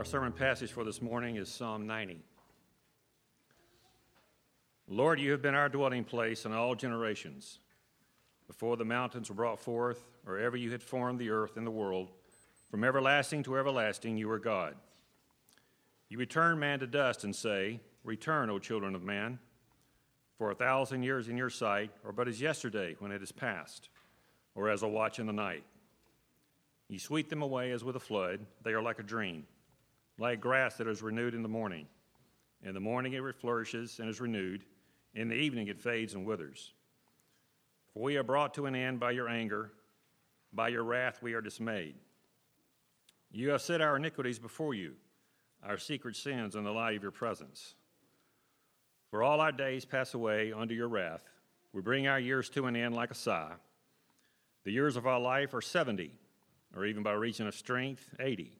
Our sermon passage for this morning is Psalm 90. Lord, you have been our dwelling place in all generations. Before the mountains were brought forth, or ever you had formed the earth and the world, from everlasting to everlasting you are God. You return man to dust and say, Return, O children of man. For a thousand years in your sight are but as yesterday when it is past, or as a watch in the night. You sweep them away as with a flood, they are like a dream like grass that is renewed in the morning. In the morning it flourishes and is renewed. In the evening it fades and withers. For we are brought to an end by your anger. By your wrath we are dismayed. You have set our iniquities before you, our secret sins in the light of your presence. For all our days pass away under your wrath. We bring our years to an end like a sigh. The years of our life are 70, or even by reason of strength, 80.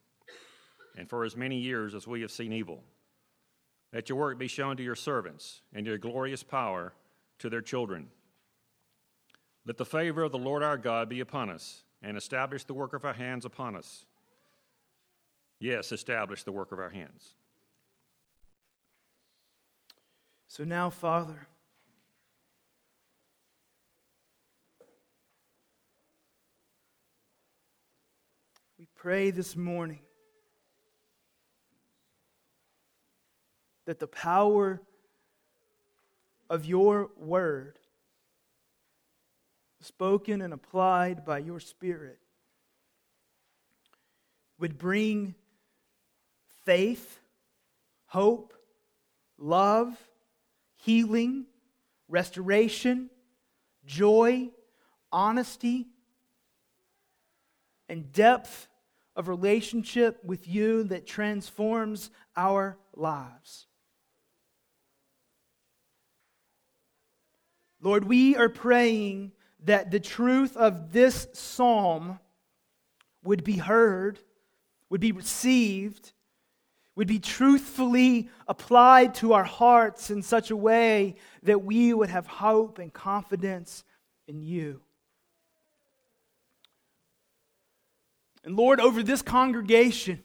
and for as many years as we have seen evil. Let your work be shown to your servants, and your glorious power to their children. Let the favor of the Lord our God be upon us, and establish the work of our hands upon us. Yes, establish the work of our hands. So now, Father, we pray this morning that the power of your word, spoken and applied by your Spirit, would bring faith, hope, love, healing, restoration, joy, honesty, and depth of relationship with you that transforms our lives. Lord, we are praying that the truth of this psalm would be heard, would be received, would be truthfully applied to our hearts in such a way that we would have hope and confidence in you. And Lord, over this congregation,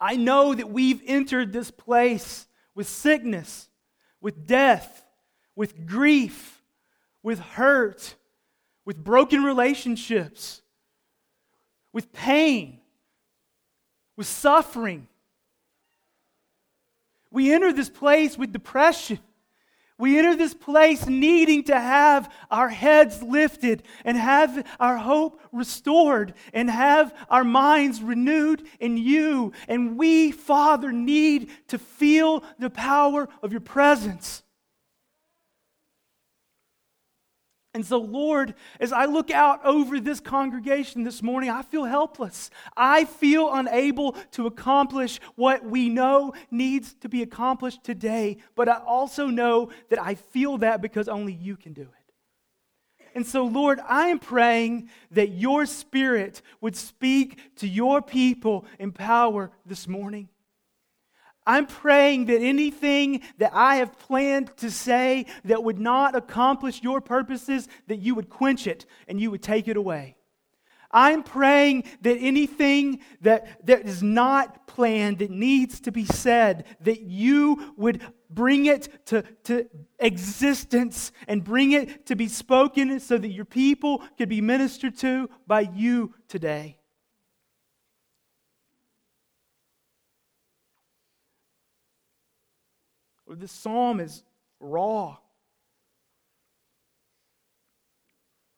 I know that we've entered this place with sickness, with death, with grief, with hurt, with broken relationships, with pain, with suffering. We enter this place with depression. We enter this place needing to have our heads lifted and have our hope restored and have our minds renewed in you. And we, Father, need to feel the power of your presence. And so, Lord, as I look out over this congregation this morning, I feel helpless. I feel unable to accomplish what we know needs to be accomplished today. But I also know that I feel that because only you can do it. And so, Lord, I am praying that your spirit would speak to your people in power this morning. I'm praying that anything that I have planned to say that would not accomplish your purposes, that you would quench it and you would take it away. I'm praying that anything that, that is not planned, that needs to be said, that you would bring it to, to existence and bring it to be spoken so that your people could be ministered to by you today. This psalm is raw.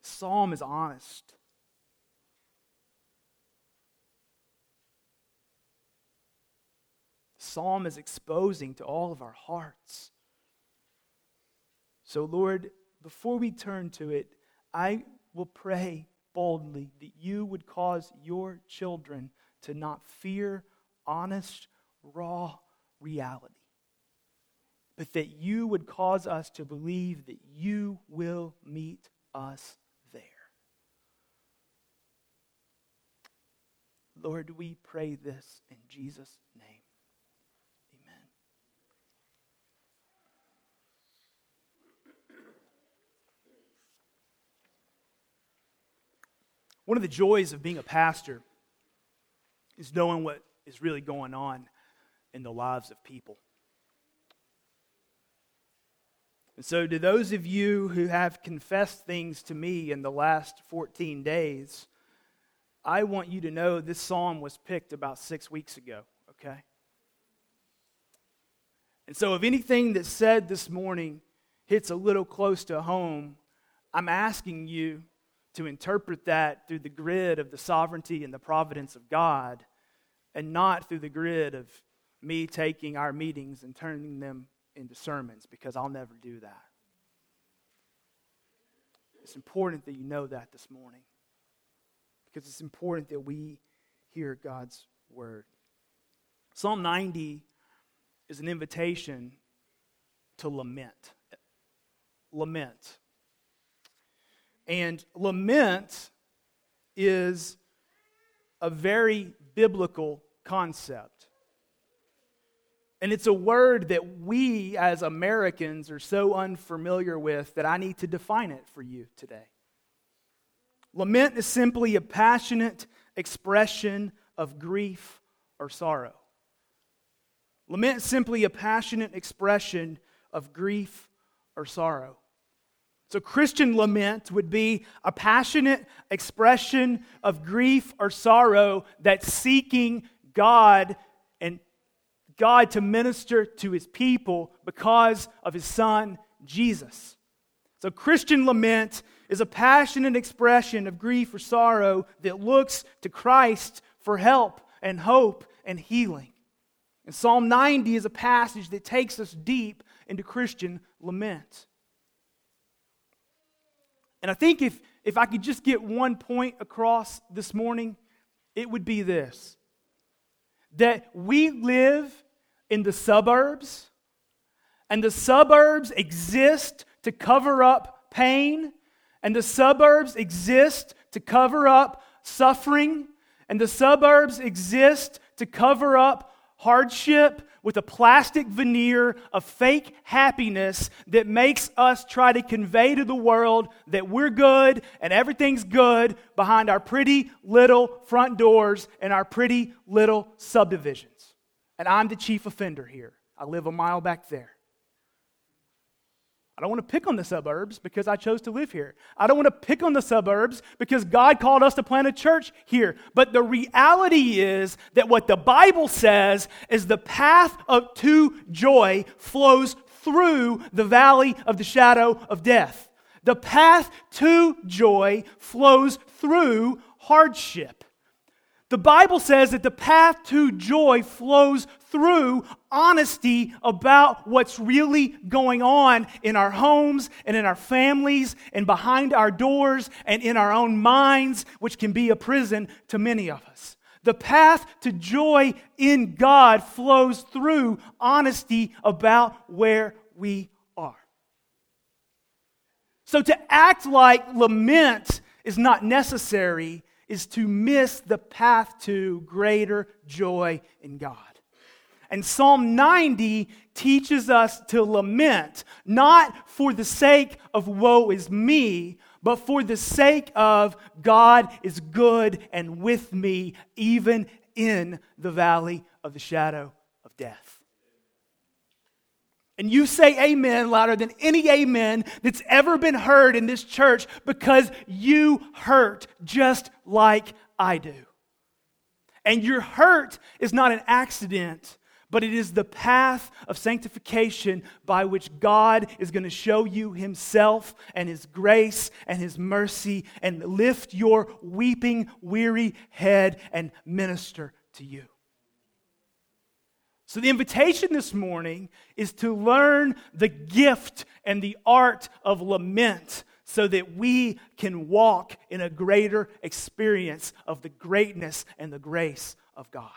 psalm is honest. psalm is exposing to all of our hearts. So, Lord, before we turn to it, I will pray boldly that you would cause your children to not fear honest, raw reality, but that you would cause us to believe that you will meet us there. Lord, we pray this in Jesus' name. Amen. One of the joys of being a pastor is knowing what is really going on in the lives of people. And so, to those of you who have confessed things to me in the last 14 days, I want you to know this psalm was picked about six weeks ago, okay? And so, if anything that's said this morning hits a little close to home, I'm asking you to interpret that through the grid of the sovereignty and the providence of God and not through the grid of me taking our meetings and turning them into sermons because I'll never do that. It's important that you know that this morning because it's important that we hear God's word. Psalm 90 is an invitation to lament. Lament. And lament is a very biblical concept. And it's a word that we as Americans are so unfamiliar with that I need to define it for you today. Lament is simply a passionate expression of grief or sorrow. Lament is simply a passionate expression of grief or sorrow. So, Christian lament would be a passionate expression of grief or sorrow that's seeking God God to minister to his people because of his son, Jesus. So, Christian lament is a passionate expression of grief or sorrow that looks to Christ for help and hope and healing. And Psalm 90 is a passage that takes us deep into Christian lament. And I think if, if I could just get one point across this morning, it would be this that we live in the suburbs, and the suburbs exist to cover up pain and the suburbs exist to cover up suffering, and the suburbs exist to cover up hardship with a plastic veneer of fake happiness that makes us try to convey to the world that we're good and everything's good behind our pretty little front doors and our pretty little subdivisions. And I'm the chief offender here. I live a mile back there. I don't want to pick on the suburbs because I chose to live here. I don't want to pick on the suburbs because God called us to plant a church here. But the reality is that what the Bible says is the path of, to joy flows through the valley of the shadow of death. The path to joy flows through hardship. The Bible says that the path to joy flows through honesty about what's really going on in our homes and in our families and behind our doors and in our own minds, which can be a prison to many of us. The path to joy in God flows through honesty about where we are. So to act like lament is not necessary is to miss the path to greater joy in God. And Psalm 90 teaches us to lament, not for the sake of woe is me, but for the sake of God is good and with me, even in the valley of the shadow. And you say amen louder than any amen that's ever been heard in this church because you hurt just like I do. And your hurt is not an accident, but it is the path of sanctification by which God is going to show you Himself and His grace and His mercy and lift your weeping, weary head and minister to you. So, the invitation this morning is to learn the gift and the art of lament so that we can walk in a greater experience of the greatness and the grace of God.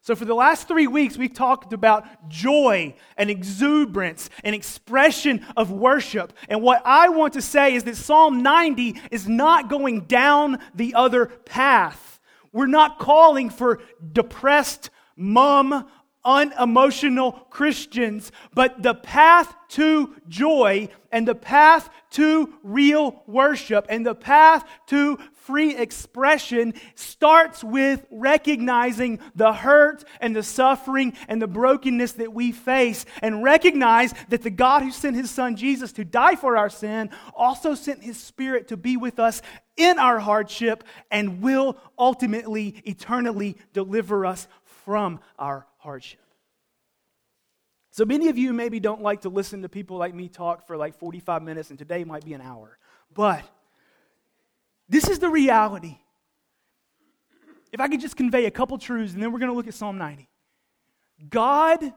So, for the last three weeks, we've talked about joy and exuberance and expression of worship. And what I want to say is that Psalm 90 is not going down the other path. We're not calling for depressed, mum, unemotional Christians, but the path to joy and the path to real worship and the path to free expression starts with recognizing the hurt and the suffering and the brokenness that we face and recognize that the God who sent his son Jesus to die for our sin also sent his spirit to be with us in our hardship and will ultimately, eternally deliver us from our hardship. So many of you maybe don't like to listen to people like me talk for like 45 minutes, and today might be an hour. But this is the reality. If I could just convey a couple truths, and then we're going to look at Psalm 90. God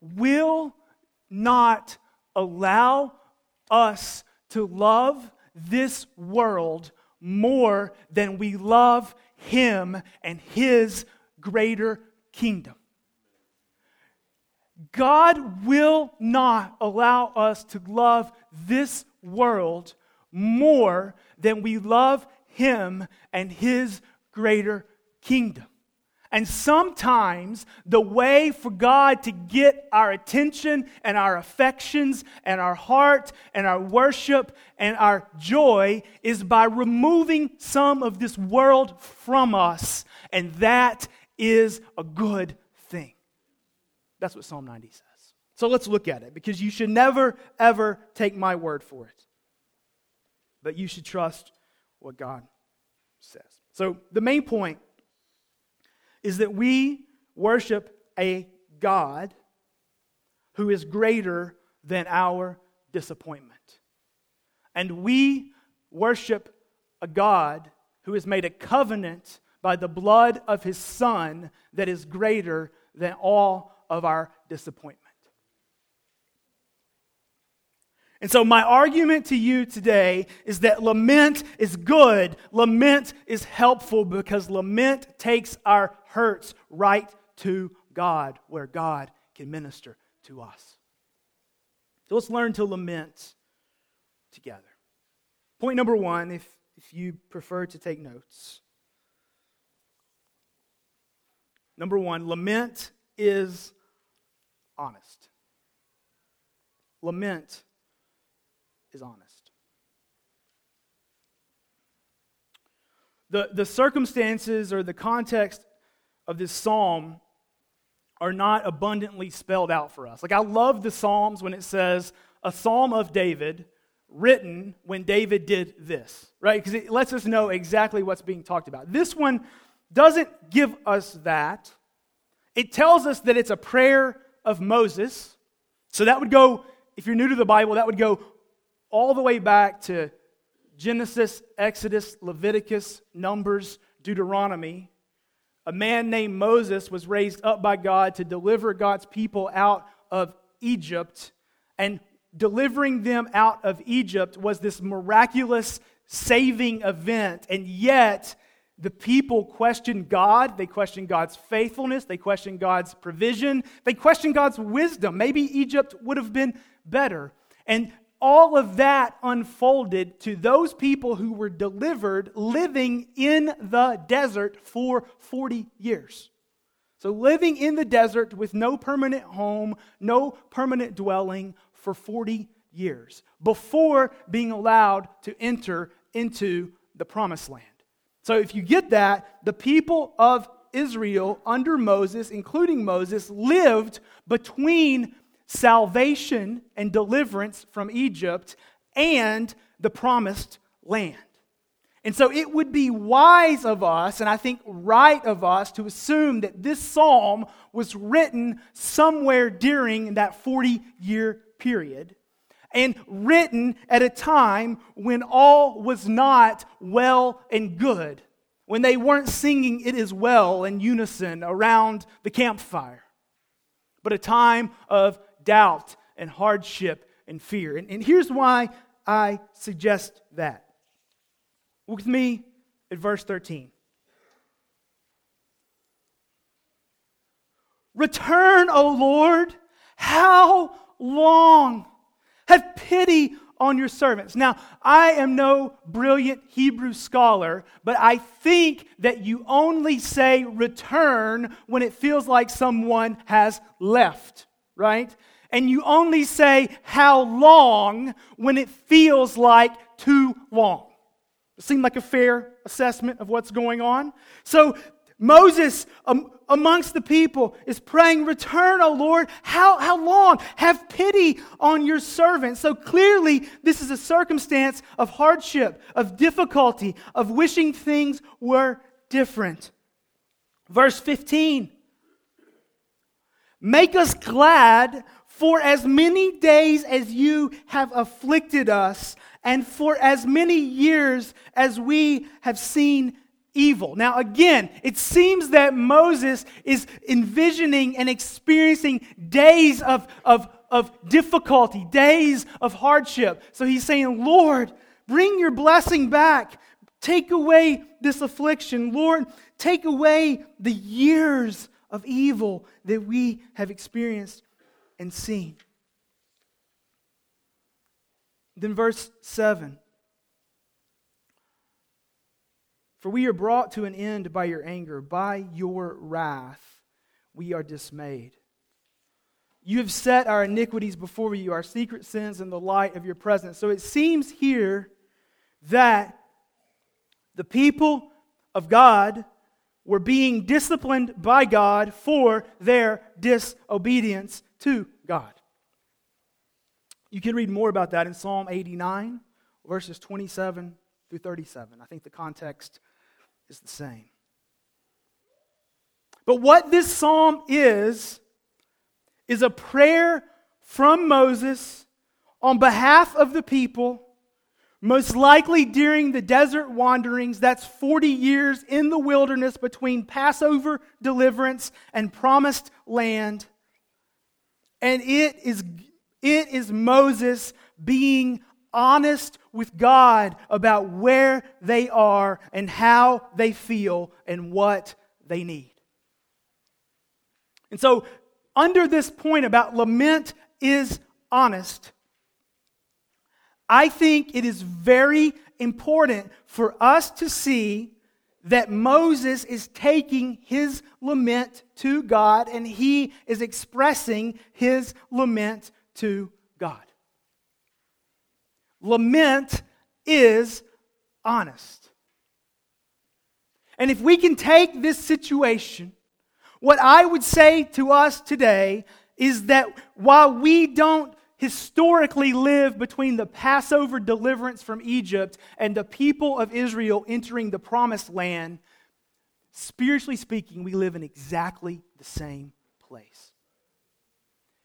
will not allow us to love this world more than we love Him and His greater kingdom. God will not allow us to love this world more than we love Him and His greater kingdom. And sometimes the way for God to get our attention and our affections and our heart and our worship and our joy is by removing some of this world from us. And that is a good that's what Psalm 90 says. So let's look at it because you should never, ever take my word for it. But you should trust what God says. So the main point is that we worship a God who is greater than our disappointment. And we worship a God who has made a covenant by the blood of his Son that is greater than all of our disappointment. And so, my argument to you today is that lament is good. Lament is helpful because lament takes our hurts right to God, where God can minister to us. So, let's learn to lament together. Point number one, if, if you prefer to take notes. Number one, lament is honest. Lament is honest. The, the circumstances or the context of this psalm are not abundantly spelled out for us. Like, I love the Psalms when it says, a psalm of David written when David did this, right? Because it lets us know exactly what's being talked about. This one doesn't give us that. It tells us that it's a prayer of Moses. So that would go, if you're new to the Bible, that would go all the way back to Genesis, Exodus, Leviticus, Numbers, Deuteronomy. A man named Moses was raised up by God to deliver God's people out of Egypt. And delivering them out of Egypt was this miraculous saving event. And yet, the people question God. They question God's faithfulness. They question God's provision. They question God's wisdom. Maybe Egypt would have been better. And all of that unfolded to those people who were delivered living in the desert for 40 years. So, living in the desert with no permanent home, no permanent dwelling for 40 years before being allowed to enter into the promised land. So if you get that, the people of Israel under Moses, including Moses, lived between salvation and deliverance from Egypt and the promised land. And so it would be wise of us, and I think right of us, to assume that this psalm was written somewhere during that 40 year period and written at a time when all was not well and good, when they weren't singing It Is Well in unison around the campfire, but a time of doubt and hardship and fear. And, and here's why I suggest that. Look with me at verse 13. Return, O Lord. How long? Have pity on your servants. Now, I am no brilliant Hebrew scholar, but I think that you only say return when it feels like someone has left, right? And you only say how long when it feels like too long. It seemed like a fair assessment of what's going on? So Moses, um, amongst the people, is praying, Return, O Lord. How, how long? Have pity on your servant. So clearly, this is a circumstance of hardship, of difficulty, of wishing things were different. Verse 15 Make us glad for as many days as you have afflicted us, and for as many years as we have seen evil. Now, again, it seems that Moses is envisioning and experiencing days of, of, of difficulty, days of hardship. So he's saying, Lord, bring your blessing back. Take away this affliction. Lord, take away the years of evil that we have experienced and seen. Then, verse 7 For we are brought to an end by your anger, by your wrath we are dismayed. You have set our iniquities before you, our secret sins in the light of your presence. So it seems here that the people of God were being disciplined by God for their disobedience to God. You can read more about that in Psalm 89, verses 27 through 37. I think the context is the same. But what this psalm is, is a prayer from Moses on behalf of the people, most likely during the desert wanderings. That's 40 years in the wilderness between Passover deliverance and promised land. And it is, it is Moses being honest with God about where they are and how they feel and what they need. And so, under this point about lament is honest, I think it is very important for us to see that Moses is taking his lament to God and he is expressing his lament to God. Lament is honest. And if we can take this situation, what I would say to us today is that while we don't historically live between the Passover deliverance from Egypt and the people of Israel entering the promised land, spiritually speaking, we live in exactly the same place.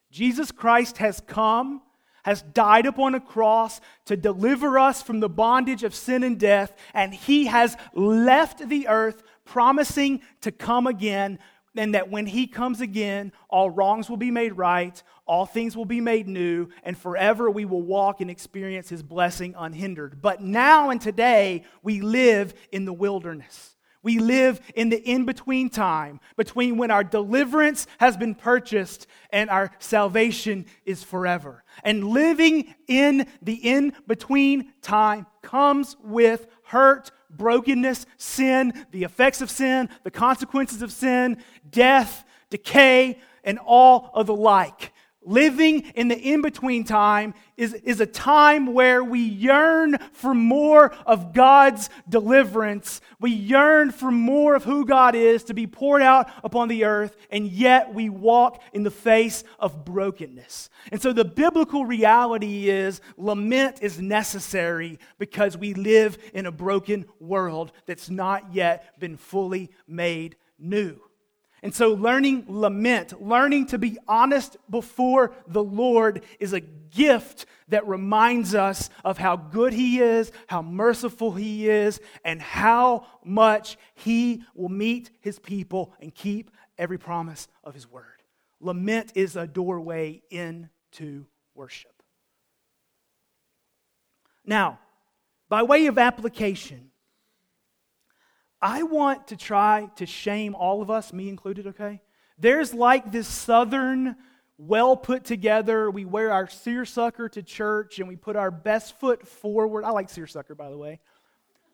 Jesus Christ has come has died upon a cross to deliver us from the bondage of sin and death, and he has left the earth promising to come again, and that when he comes again, all wrongs will be made right, all things will be made new, and forever we will walk and experience his blessing unhindered. But now and today, we live in the wilderness. We live in the in between time between when our deliverance has been purchased and our salvation is forever. And living in the in between time comes with hurt, brokenness, sin, the effects of sin, the consequences of sin, death, decay, and all of the like. Living in the in between time is, is a time where we yearn for more of God's deliverance. We yearn for more of who God is to be poured out upon the earth, and yet we walk in the face of brokenness. And so the biblical reality is lament is necessary because we live in a broken world that's not yet been fully made new. And so, learning lament, learning to be honest before the Lord is a gift that reminds us of how good He is, how merciful He is, and how much He will meet His people and keep every promise of His word. Lament is a doorway into worship. Now, by way of application, I want to try to shame all of us, me included, okay? There's like this southern, well put together, we wear our seersucker to church and we put our best foot forward. I like seersucker, by the way. I'm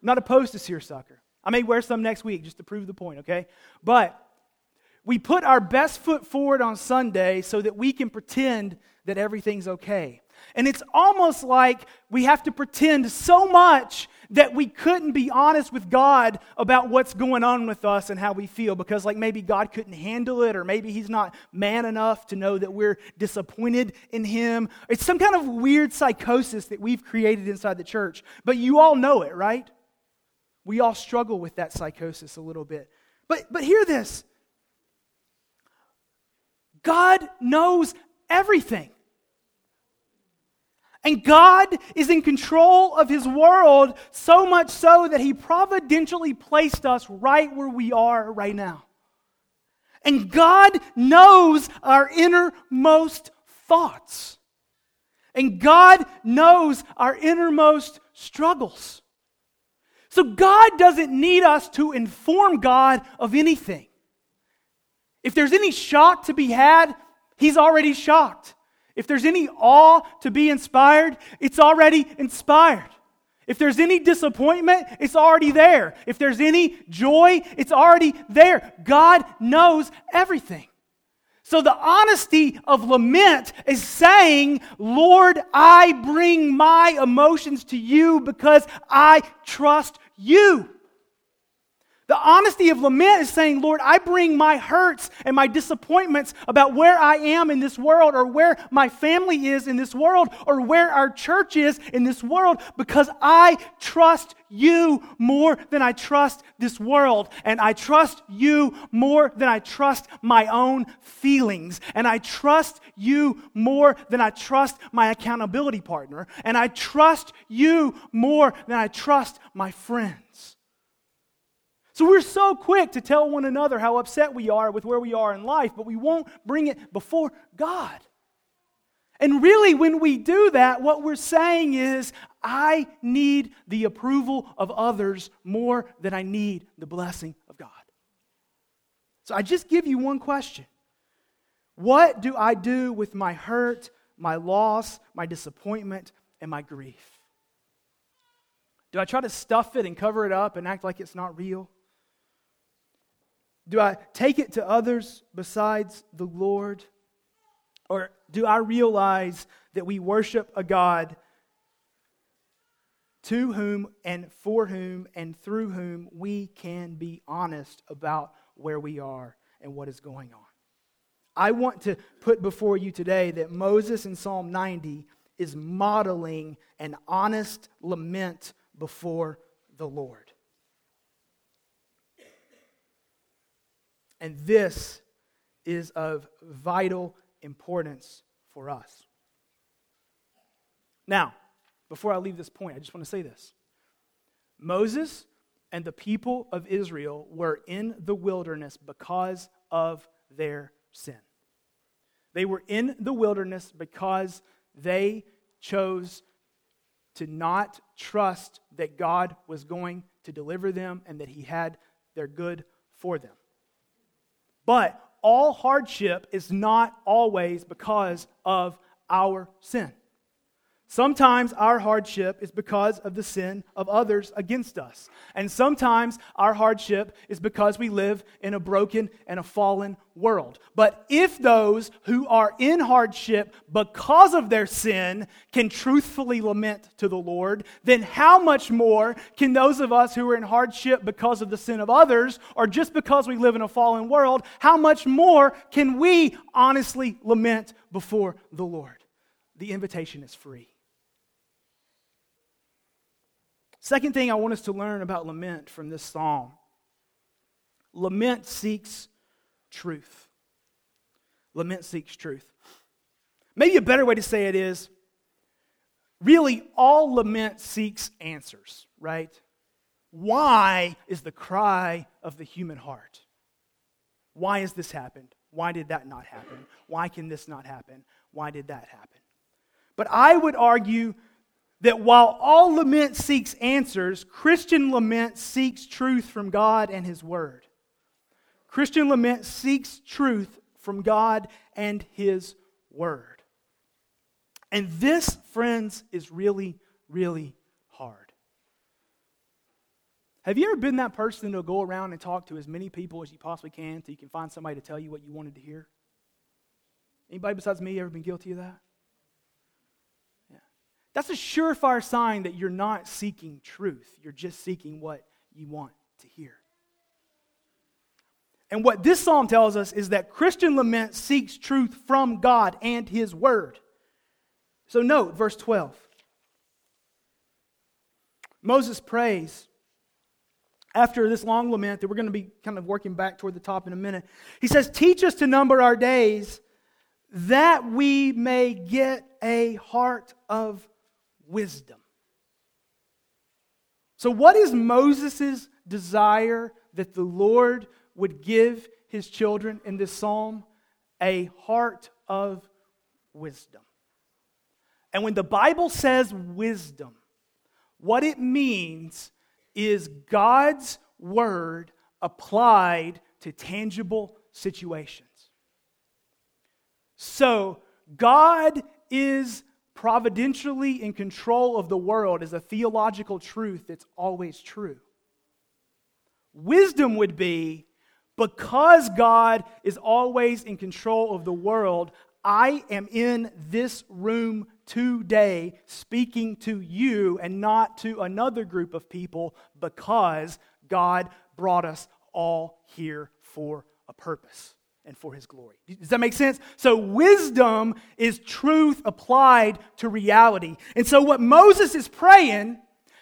not opposed to seersucker. I may wear some next week just to prove the point, okay? But we put our best foot forward on Sunday so that we can pretend that everything's okay. And it's almost like we have to pretend so much that we couldn't be honest with God about what's going on with us and how we feel because, like, maybe God couldn't handle it, or maybe He's not man enough to know that we're disappointed in Him. It's some kind of weird psychosis that we've created inside the church. But you all know it, right? We all struggle with that psychosis a little bit. But, but hear this God knows everything. And God is in control of His world so much so that He providentially placed us right where we are right now. And God knows our innermost thoughts. And God knows our innermost struggles. So God doesn't need us to inform God of anything. If there's any shock to be had, He's already shocked. If there's any awe to be inspired, it's already inspired. If there's any disappointment, it's already there. If there's any joy, it's already there. God knows everything. So the honesty of lament is saying, Lord, I bring my emotions to you because I trust you. The honesty of lament is saying, Lord, I bring my hurts and my disappointments about where I am in this world or where my family is in this world or where our church is in this world because I trust you more than I trust this world. And I trust you more than I trust my own feelings. And I trust you more than I trust my accountability partner. And I trust you more than I trust my friends. So we're so quick to tell one another how upset we are with where we are in life, but we won't bring it before God. And really, when we do that, what we're saying is, I need the approval of others more than I need the blessing of God. So I just give you one question What do I do with my hurt, my loss, my disappointment, and my grief? Do I try to stuff it and cover it up and act like it's not real? Do I take it to others besides the Lord? Or do I realize that we worship a God to whom and for whom and through whom we can be honest about where we are and what is going on? I want to put before you today that Moses in Psalm 90 is modeling an honest lament before the Lord. And this is of vital importance for us. Now, before I leave this point, I just want to say this Moses and the people of Israel were in the wilderness because of their sin. They were in the wilderness because they chose to not trust that God was going to deliver them and that He had their good for them. But all hardship is not always because of our sin. Sometimes our hardship is because of the sin of others against us. And sometimes our hardship is because we live in a broken and a fallen world. But if those who are in hardship because of their sin can truthfully lament to the Lord, then how much more can those of us who are in hardship because of the sin of others or just because we live in a fallen world, how much more can we honestly lament before the Lord? The invitation is free. Second thing I want us to learn about lament from this psalm lament seeks truth. Lament seeks truth. Maybe a better way to say it is really, all lament seeks answers, right? Why is the cry of the human heart? Why has this happened? Why did that not happen? Why can this not happen? Why did that happen? But I would argue that while all lament seeks answers, Christian lament seeks truth from God and His Word. Christian lament seeks truth from God and His Word. And this, friends, is really, really hard. Have you ever been that person who'll go around and talk to as many people as you possibly can so you can find somebody to tell you what you wanted to hear? Anybody besides me ever been guilty of that? That's a surefire sign that you're not seeking truth. You're just seeking what you want to hear. And what this psalm tells us is that Christian lament seeks truth from God and His Word. So note verse 12. Moses prays after this long lament that we're going to be kind of working back toward the top in a minute. He says, Teach us to number our days that we may get a heart of wisdom. So, what is Moses' desire that the Lord would give his children in this psalm? A heart of wisdom. And when the Bible says wisdom, what it means is God's word applied to tangible situations. So, God is providentially in control of the world is a theological truth that's always true. Wisdom would be because God is always in control of the world, I am in this room today speaking to you and not to another group of people because God brought us all here for a purpose and for his glory. Does that make sense? So, wisdom is truth applied to reality. And so, what Moses is praying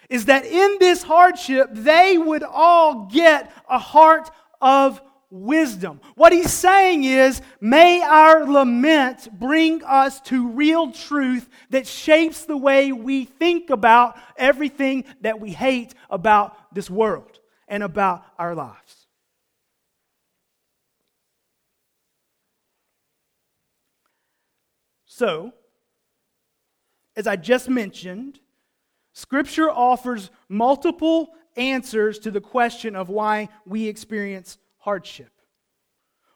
is that in this hardship, they would all get a heart of wisdom. What he's saying is, may our lament bring us to real truth that shapes the way we think about everything that we hate about this world and about our lives. So, as I just mentioned, Scripture offers multiple answers to the question of why we experience hardship.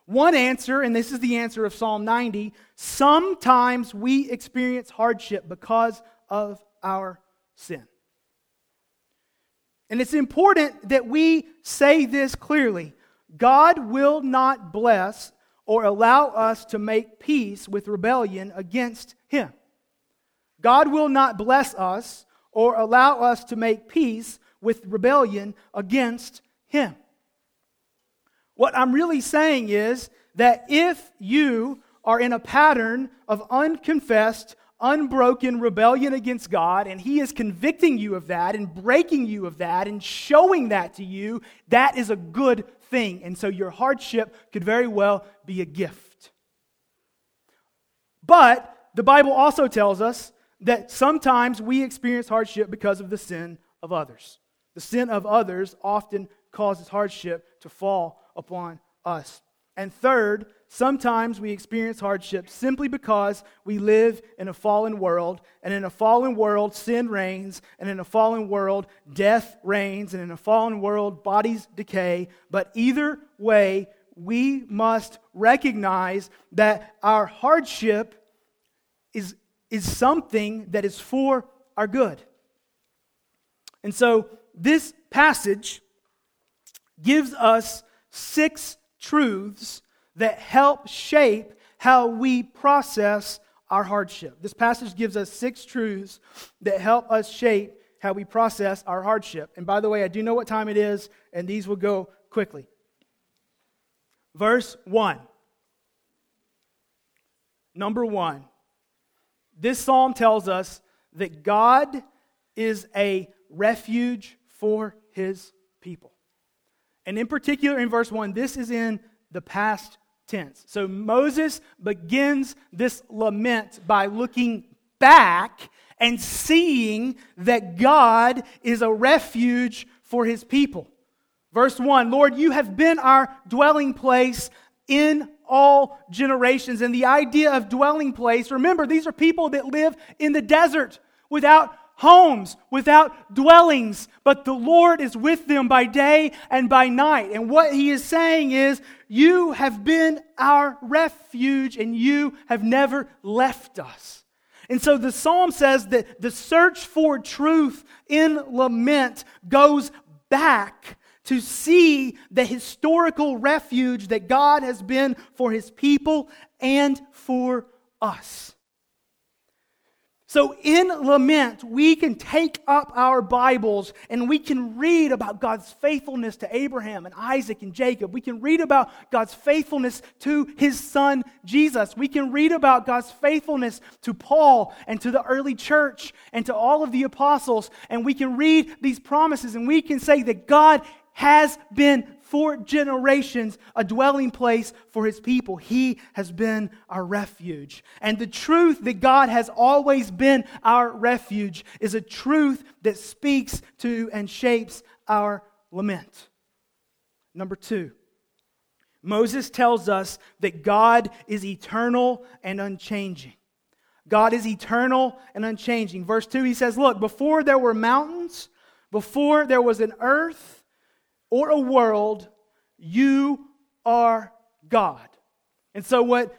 One answer, and this is the answer of Psalm 90 sometimes we experience hardship because of our sin. And it's important that we say this clearly God will not bless or allow us to make peace with rebellion against Him. God will not bless us or allow us to make peace with rebellion against Him. What I'm really saying is that if you are in a pattern of unconfessed, unbroken rebellion against God, and He is convicting you of that and breaking you of that and showing that to you, that is a good thing. And so your hardship could very well be a gift. But the Bible also tells us that sometimes we experience hardship because of the sin of others. The sin of others often causes hardship to fall upon us. And third, sometimes we experience hardship simply because we live in a fallen world, and in a fallen world, sin reigns, and in a fallen world, death reigns, and in a fallen world, bodies decay. But either way, we must recognize that our hardship is, is something that is for our good. And so, this passage gives us six truths that help shape how we process our hardship. This passage gives us six truths that help us shape how we process our hardship. And by the way, I do know what time it is, and these will go quickly. Verse 1. Number 1. This psalm tells us that God is a refuge for his people. And in particular, in verse 1, this is in the past tense. So Moses begins this lament by looking back and seeing that God is a refuge for his people. Verse 1 Lord, you have been our dwelling place in all generations. And the idea of dwelling place, remember, these are people that live in the desert without homes, without dwellings, but the Lord is with them by day and by night. And what he is saying is, You have been our refuge, and you have never left us. And so the psalm says that the search for truth in lament goes back to see the historical refuge that God has been for his people and for us. So, in lament, we can take up our Bibles and we can read about God's faithfulness to Abraham and Isaac and Jacob. We can read about God's faithfulness to his son Jesus. We can read about God's faithfulness to Paul and to the early church and to all of the apostles. And we can read these promises and we can say that God has been for generations a dwelling place for his people. He has been our refuge. And the truth that God has always been our refuge is a truth that speaks to and shapes our lament. Number two, Moses tells us that God is eternal and unchanging. God is eternal and unchanging. Verse 2, he says, Look, before there were mountains, before there was an earth, or a world, you are God. And so, what,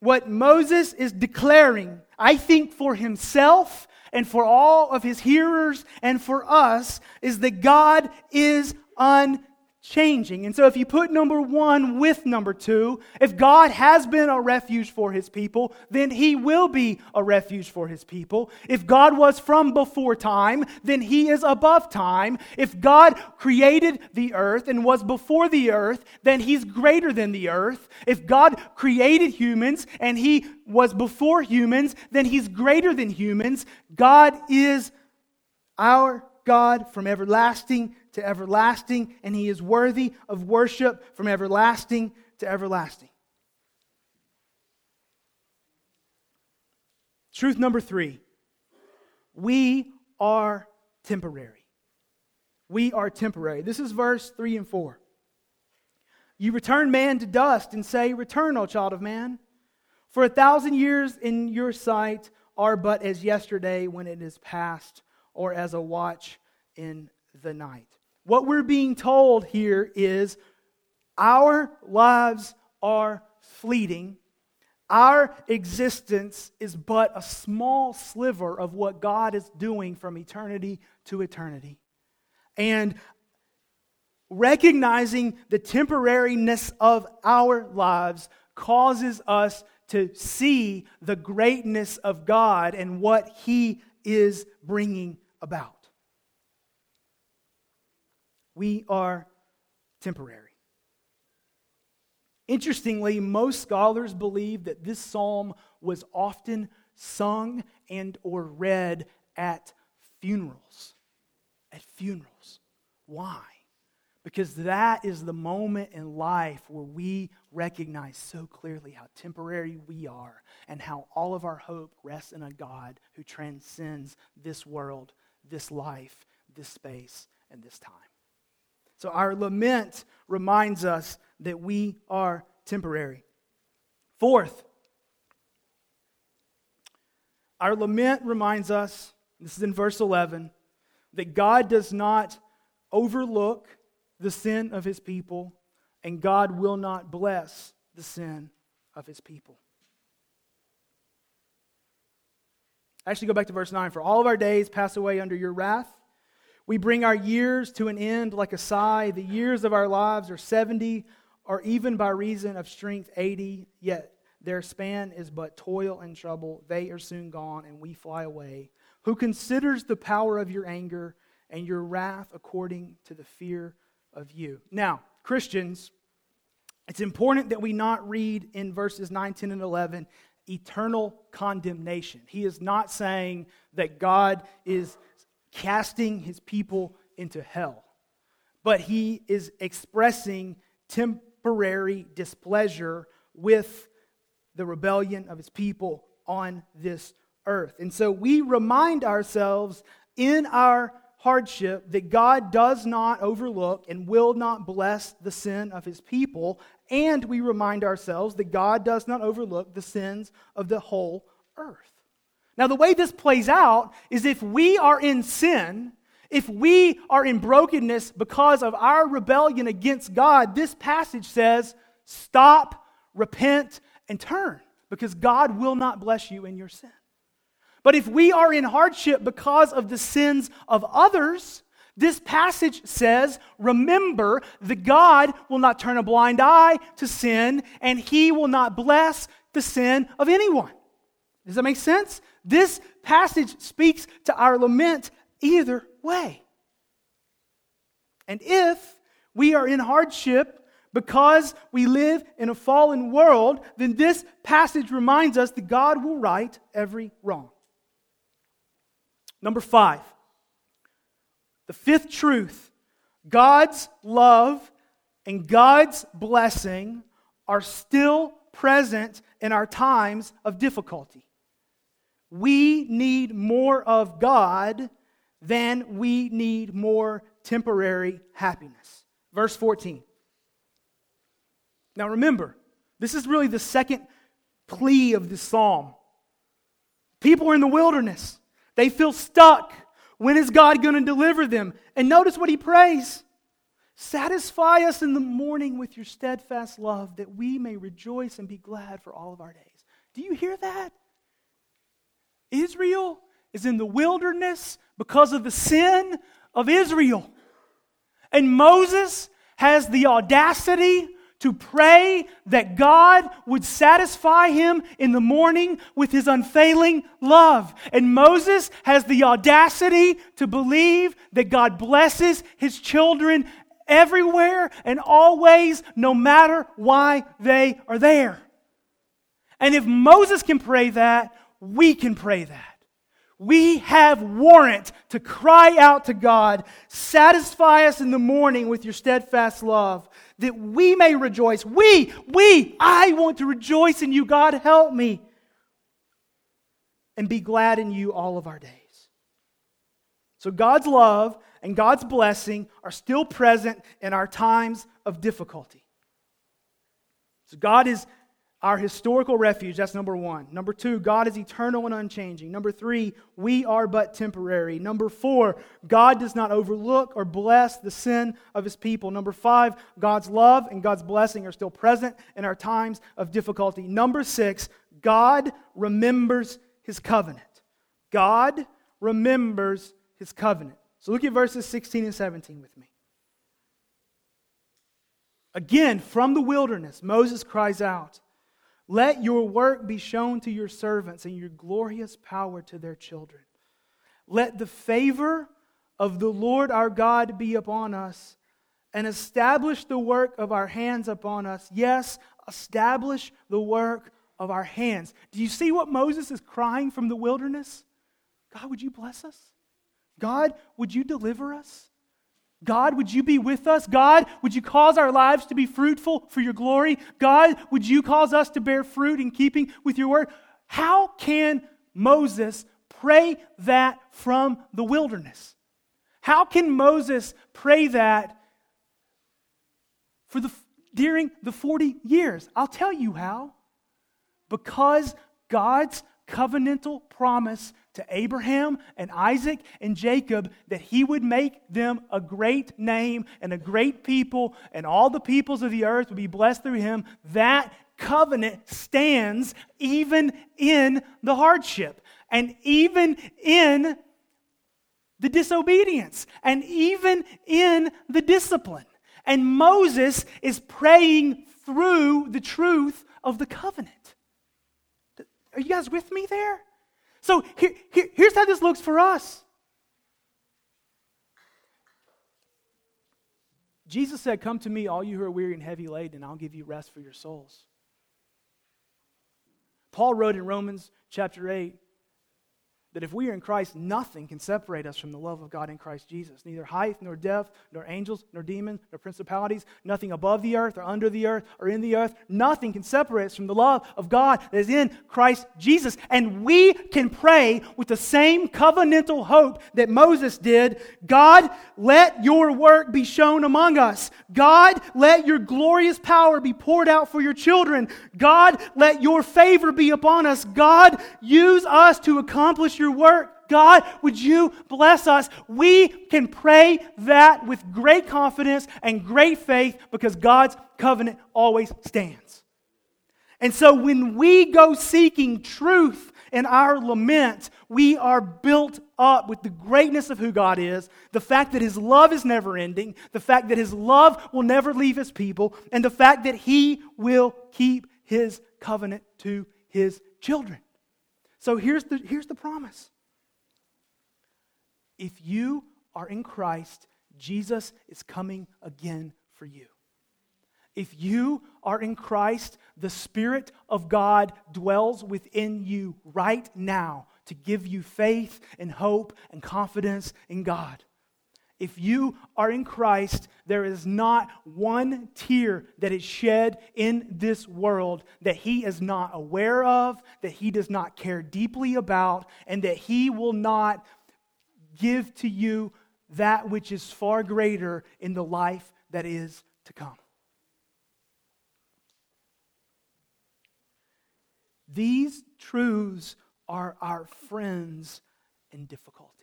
what Moses is declaring, I think for himself and for all of his hearers and for us, is that God is unchanging changing. And so, if you put number one with number two, if God has been a refuge for his people, then he will be a refuge for his people. If God was from before time, then he is above time. If God created the earth and was before the earth, then he's greater than the earth. If God created humans and he was before humans, then he's greater than humans. God is our God from everlasting to everlasting, and he is worthy of worship from everlasting to everlasting. Truth number three we are temporary. We are temporary. This is verse 3 and 4. You return man to dust and say, Return, O child of man. For a thousand years in your sight are but as yesterday when it is past, or as a watch in the night. What we're being told here is our lives are fleeting. Our existence is but a small sliver of what God is doing from eternity to eternity. And recognizing the temporariness of our lives causes us to see the greatness of God and what He is bringing about. We are temporary. Interestingly, most scholars believe that this psalm was often sung and or read at funerals. At funerals. Why? Because that is the moment in life where we recognize so clearly how temporary we are and how all of our hope rests in a God who transcends this world, this life, this space, and this time. So our lament reminds us that we are temporary. Fourth, our lament reminds us, this is in verse 11, that God does not overlook the sin of his people, and God will not bless the sin of his people. Actually, go back to verse 9. For all of our days pass away under your wrath. We bring our years to an end like a sigh. The years of our lives are 70, or even by reason of strength 80, yet their span is but toil and trouble. They are soon gone, and we fly away. Who considers the power of your anger and your wrath according to the fear of you? Now, Christians, it's important that we not read in verses 9, 10, and 11 eternal condemnation. He is not saying that God is casting his people into hell. But he is expressing temporary displeasure with the rebellion of his people on this earth. And so we remind ourselves in our hardship that God does not overlook and will not bless the sin of his people. And we remind ourselves that God does not overlook the sins of the whole earth. Now, the way this plays out is if we are in sin, if we are in brokenness because of our rebellion against God, this passage says, stop, repent, and turn, because God will not bless you in your sin. But if we are in hardship because of the sins of others, this passage says, remember that God will not turn a blind eye to sin, and he will not bless the sin of anyone. Does that make sense? This passage speaks to our lament either way. And if we are in hardship because we live in a fallen world, then this passage reminds us that God will right every wrong. Number five, the fifth truth God's love and God's blessing are still present in our times of difficulty. We need more of God than we need more temporary happiness. Verse 14. Now remember, this is really the second plea of the psalm. People are in the wilderness, they feel stuck. When is God going to deliver them? And notice what he prays Satisfy us in the morning with your steadfast love, that we may rejoice and be glad for all of our days. Do you hear that? Israel is in the wilderness because of the sin of Israel. And Moses has the audacity to pray that God would satisfy him in the morning with his unfailing love. And Moses has the audacity to believe that God blesses his children everywhere and always, no matter why they are there. And if Moses can pray that, we can pray that. We have warrant to cry out to God, satisfy us in the morning with your steadfast love, that we may rejoice. We, we, I want to rejoice in you. God, help me. And be glad in you all of our days. So God's love and God's blessing are still present in our times of difficulty. So God is our historical refuge, that's number one. Number two, God is eternal and unchanging. Number three, we are but temporary. Number four, God does not overlook or bless the sin of his people. Number five, God's love and God's blessing are still present in our times of difficulty. Number six, God remembers his covenant. God remembers his covenant. So look at verses 16 and 17 with me. Again, from the wilderness, Moses cries out. Let your work be shown to your servants and your glorious power to their children. Let the favor of the Lord our God be upon us and establish the work of our hands upon us. Yes, establish the work of our hands. Do you see what Moses is crying from the wilderness? God, would you bless us? God, would you deliver us? God, would you be with us? God, would you cause our lives to be fruitful for your glory? God, would you cause us to bear fruit in keeping with your word? How can Moses pray that from the wilderness? How can Moses pray that for the, during the 40 years? I'll tell you how. Because God's covenantal promise to Abraham and Isaac and Jacob that he would make them a great name and a great people, and all the peoples of the earth would be blessed through him. That covenant stands even in the hardship and even in the disobedience and even in the discipline. And Moses is praying through the truth of the covenant. Are you guys with me there? So here, here, here's how this looks for us. Jesus said, Come to me, all you who are weary and heavy laden, and I'll give you rest for your souls. Paul wrote in Romans chapter 8 that if we are in Christ, nothing can separate us from the love of God in Christ Jesus. Neither height, nor depth, nor angels, nor demons, nor principalities, nothing above the earth or under the earth or in the earth, nothing can separate us from the love of God that is in Christ Jesus. And we can pray with the same covenantal hope that Moses did God, let your work be shown among us. God, let your glorious power be poured out for your children. God, let your favor be upon us. God, use us to accomplish your work. God, would you bless us? We can pray that with great confidence and great faith because God's covenant always stands. And so when we go seeking truth in our lament, we are built up with the greatness of who God is, the fact that His love is never ending, the fact that His love will never leave His people, and the fact that He will keep His covenant to His children. So here's the, here's the promise. If you are in Christ, Jesus is coming again for you. If you are in Christ, the Spirit of God dwells within you right now to give you faith and hope and confidence in God. If you are in Christ, there is not one tear that is shed in this world that He is not aware of, that He does not care deeply about, and that He will not give to you that which is far greater in the life that is to come. These truths are our friends in difficulty.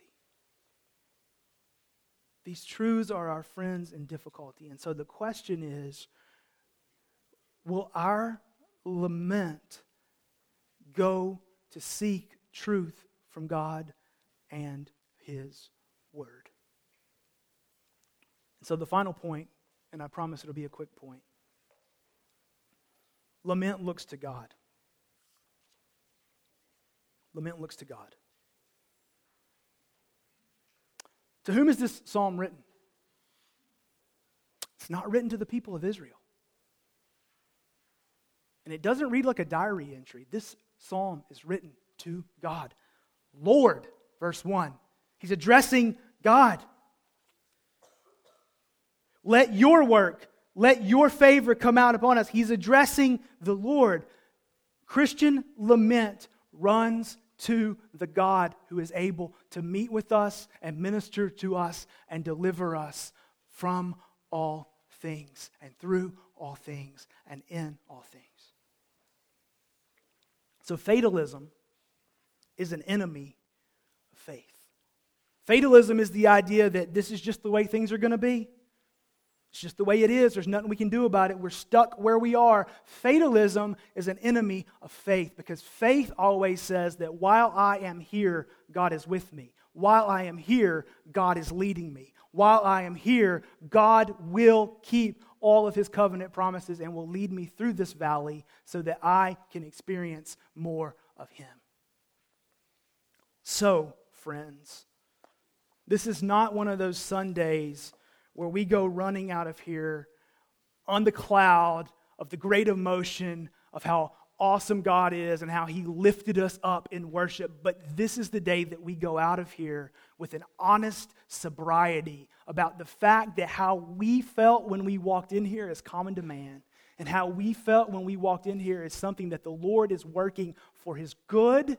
These truths are our friends in difficulty. And so the question is will our lament go to seek truth from God and His Word? And so the final point, and I promise it'll be a quick point lament looks to God. Lament looks to God. To whom is this psalm written? It's not written to the people of Israel. And it doesn't read like a diary entry. This psalm is written to God. Lord, verse 1. He's addressing God. Let your work, let your favor come out upon us. He's addressing the Lord. Christian lament runs to the God who is able to meet with us and minister to us and deliver us from all things and through all things and in all things. So, fatalism is an enemy of faith. Fatalism is the idea that this is just the way things are going to be. It's just the way it is. There's nothing we can do about it. We're stuck where we are. Fatalism is an enemy of faith because faith always says that while I am here, God is with me. While I am here, God is leading me. While I am here, God will keep all of his covenant promises and will lead me through this valley so that I can experience more of him. So, friends, this is not one of those Sundays where we go running out of here on the cloud of the great emotion of how awesome God is and how He lifted us up in worship. But this is the day that we go out of here with an honest sobriety about the fact that how we felt when we walked in here is common to man. And how we felt when we walked in here is something that the Lord is working for His good,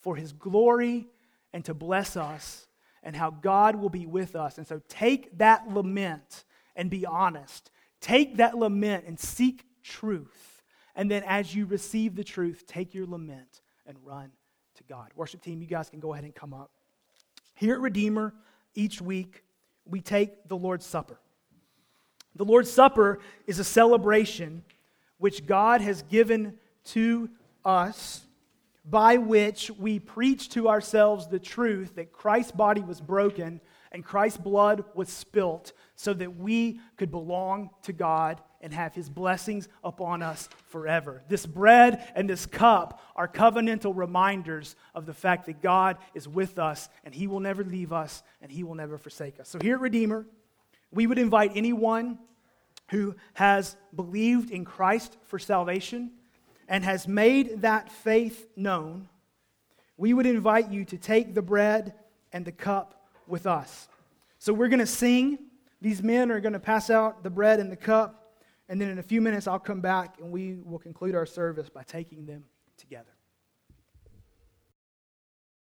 for His glory, and to bless us and how God will be with us. And so take that lament and be honest. Take that lament and seek truth. And then as you receive the truth, take your lament and run to God. Worship team, you guys can go ahead and come up. Here at Redeemer, each week, we take the Lord's Supper. The Lord's Supper is a celebration which God has given to us by which we preach to ourselves the truth that Christ's body was broken and Christ's blood was spilt so that we could belong to God and have his blessings upon us forever. This bread and this cup are covenantal reminders of the fact that God is with us and he will never leave us and he will never forsake us. So here at Redeemer, we would invite anyone who has believed in Christ for salvation and has made that faith known, we would invite you to take the bread and the cup with us. So we're going to sing. These men are going to pass out the bread and the cup. And then in a few minutes, I'll come back and we will conclude our service by taking them together.